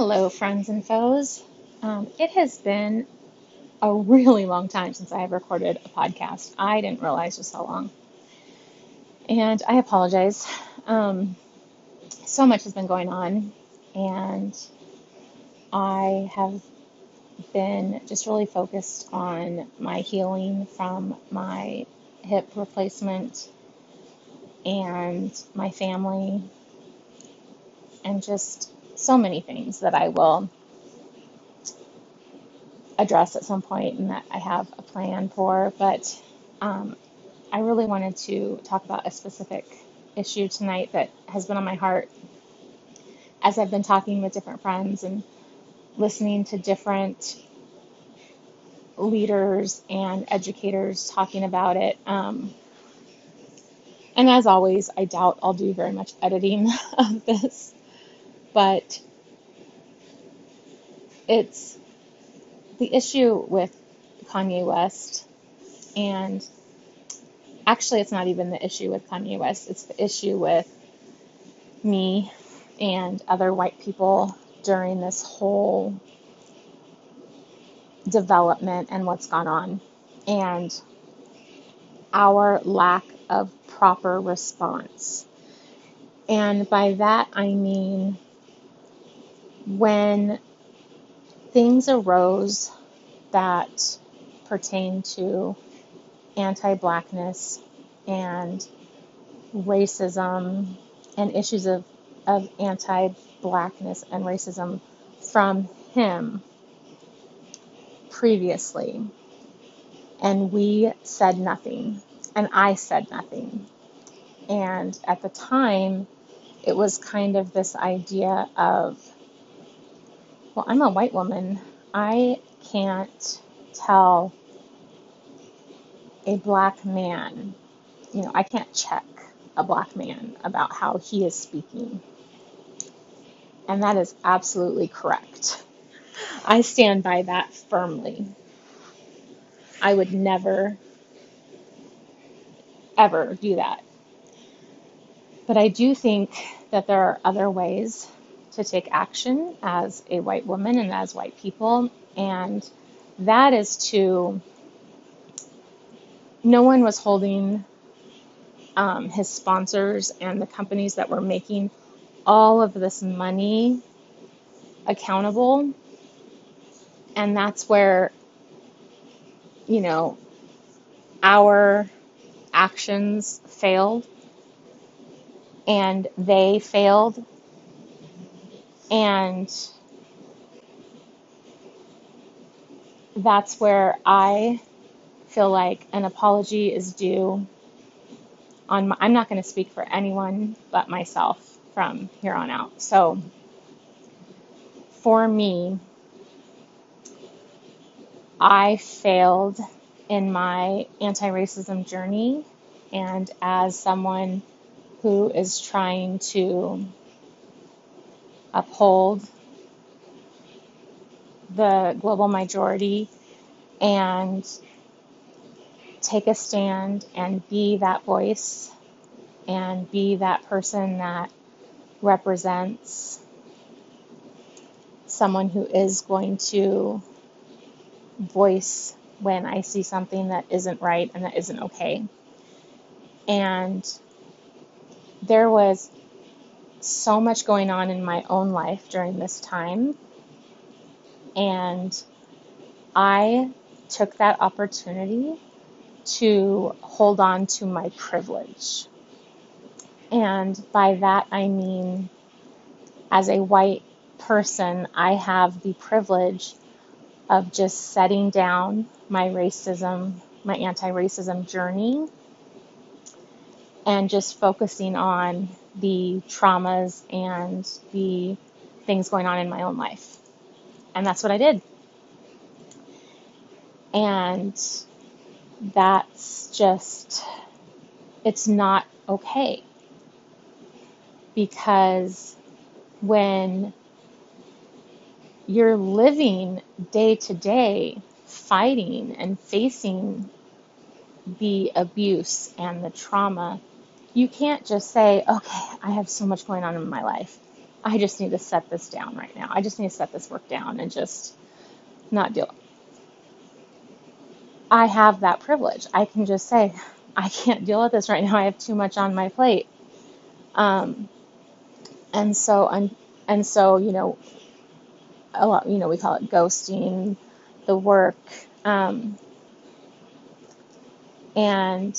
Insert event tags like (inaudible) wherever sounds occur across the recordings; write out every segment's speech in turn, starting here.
Hello, friends and foes. Um, it has been a really long time since I have recorded a podcast. I didn't realize just how long. And I apologize. Um, so much has been going on, and I have been just really focused on my healing from my hip replacement and my family, and just so many things that I will address at some point and that I have a plan for. But um, I really wanted to talk about a specific issue tonight that has been on my heart as I've been talking with different friends and listening to different leaders and educators talking about it. Um, and as always, I doubt I'll do very much editing (laughs) of this, but it's the issue with Kanye West, and actually, it's not even the issue with Kanye West, it's the issue with me and other white people during this whole development and what's gone on, and our lack of proper response. And by that, I mean when things arose that pertain to anti blackness and racism and issues of, of anti blackness and racism from him previously. And we said nothing. And I said nothing. And at the time, it was kind of this idea of well, I'm a white woman. I can't tell a black man, you know, I can't check a black man about how he is speaking. And that is absolutely correct. I stand by that firmly. I would never, ever do that. But I do think that there are other ways to take action as a white woman and as white people. And that is to, no one was holding um, his sponsors and the companies that were making all of this money accountable. And that's where, you know, our actions failed and they failed and that's where I feel like an apology is due. On my, I'm not going to speak for anyone but myself from here on out. So for me, I failed in my anti racism journey, and as someone who is trying to uphold the global majority and take a stand and be that voice and be that person that represents someone who is going to voice when I see something that isn't right and that isn't okay. And there was so much going on in my own life during this time. And I took that opportunity to hold on to my privilege. And by that I mean, as a white person, I have the privilege of just setting down my racism, my anti racism journey, and just focusing on the traumas and the things going on in my own life. And that's what I did. And that's just, it's not okay. Because when you're living day to day fighting and facing the abuse and the trauma you can't just say, okay, I have so much going on in my life. I just need to set this down right now. I just need to set this work down and just not deal. I have that privilege. I can just say, I can't deal with this right now. I have too much on my plate. Um, and so, and, and so, you know, a lot, you know, we call it ghosting the work. Um, and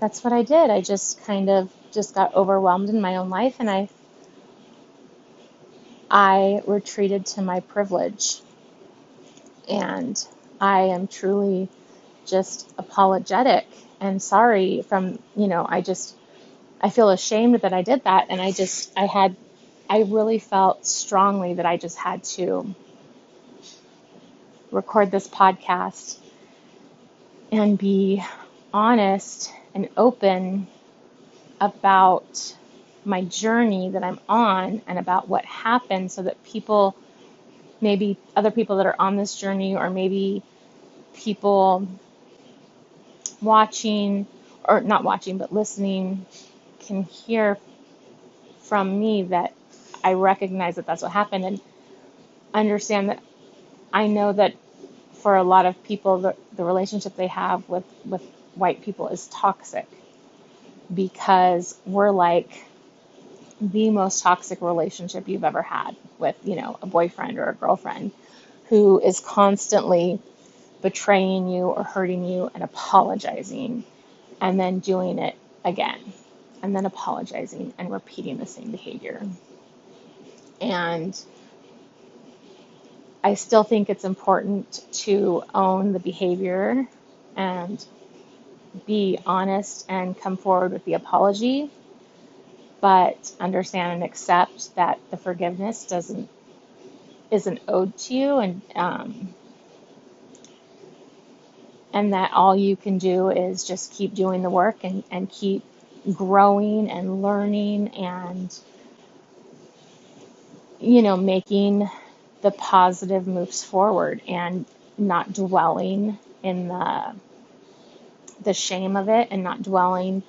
that's what I did. I just kind of just got overwhelmed in my own life and I I retreated to my privilege. And I am truly just apologetic and sorry from, you know, I just I feel ashamed that I did that and I just I had I really felt strongly that I just had to record this podcast and be honest and open about my journey that I'm on and about what happened so that people, maybe other people that are on this journey, or maybe people watching, or not watching, but listening, can hear from me that I recognize that that's what happened and understand that I know that for a lot of people, the, the relationship they have with, with white people is toxic because we're like the most toxic relationship you've ever had with, you know, a boyfriend or a girlfriend who is constantly betraying you or hurting you and apologizing and then doing it again and then apologizing and repeating the same behavior. And I still think it's important to own the behavior and be honest and come forward with the apology, but understand and accept that the forgiveness doesn't isn't owed to you, and um, and that all you can do is just keep doing the work and, and keep growing and learning and you know making the positive moves forward and not dwelling in the the shame of it and not dwelling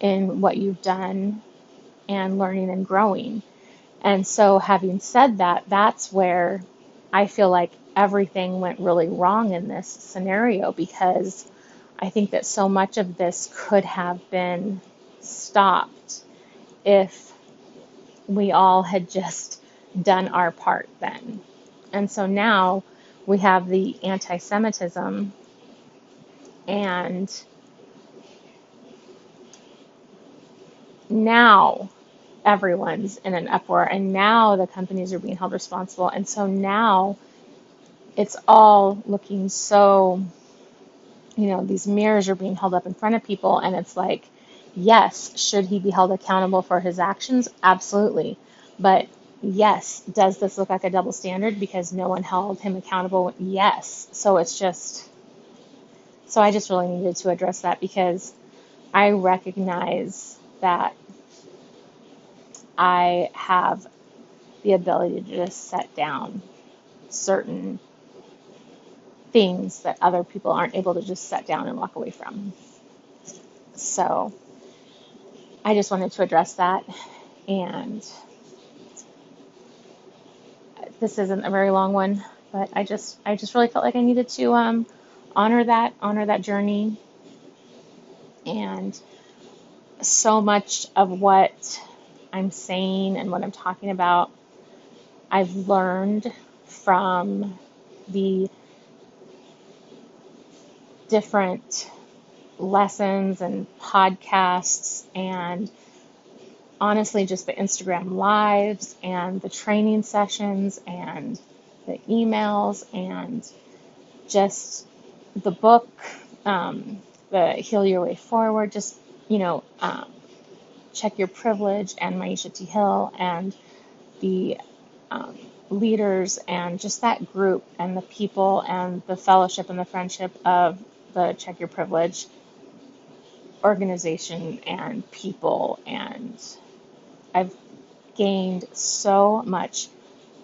in what you've done and learning and growing. And so, having said that, that's where I feel like everything went really wrong in this scenario because I think that so much of this could have been stopped if we all had just done our part then. And so now we have the anti Semitism and now everyone's in an uproar and now the companies are being held responsible. And so now it's all looking so you know these mirrors are being held up in front of people and it's like yes should he be held accountable for his actions? Absolutely. But yes does this look like a double standard because no one held him accountable? Yes. So it's just so i just really needed to address that because i recognize that I have the ability to just set down certain things that other people aren't able to just set down and walk away from. So I just wanted to address that. And this isn't a very long one, but I just I just really felt like I needed to um, honor that honor that journey. And so much of what I'm saying and what I'm talking about, I've learned from the different lessons and podcasts and honestly just the Instagram lives and the training sessions and the emails and just the book, um, the Heal Your Way Forward, just, you know, um, Check Your Privilege and Myisha T. Hill and the um, leaders and just that group and the people and the fellowship and the friendship of the Check Your Privilege organization and people. And I've gained so much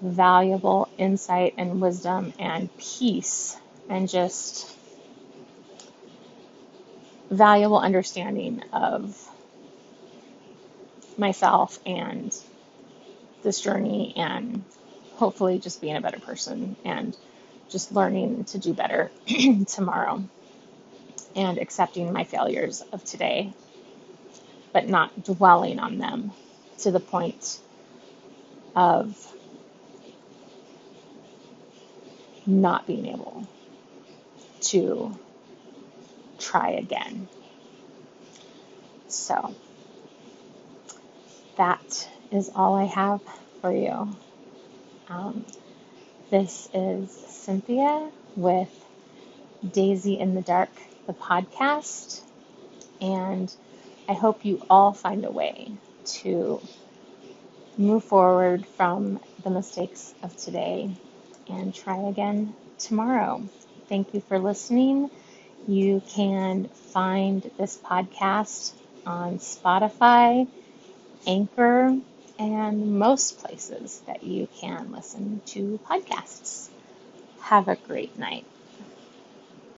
valuable insight and wisdom and peace and just valuable understanding of myself and this journey and hopefully just being a better person and just learning to do better (clears throat) tomorrow and accepting my failures of today, but not dwelling on them to the point of not being able to try again. So, that is all I have for you. Um, this is Cynthia with Daisy in the Dark, the podcast, and I hope you all find a way to move forward from the mistakes of today and try again tomorrow. Thank you for listening. You can find this podcast on Spotify, Anchor, and most places that you can listen to podcasts. Have a great night.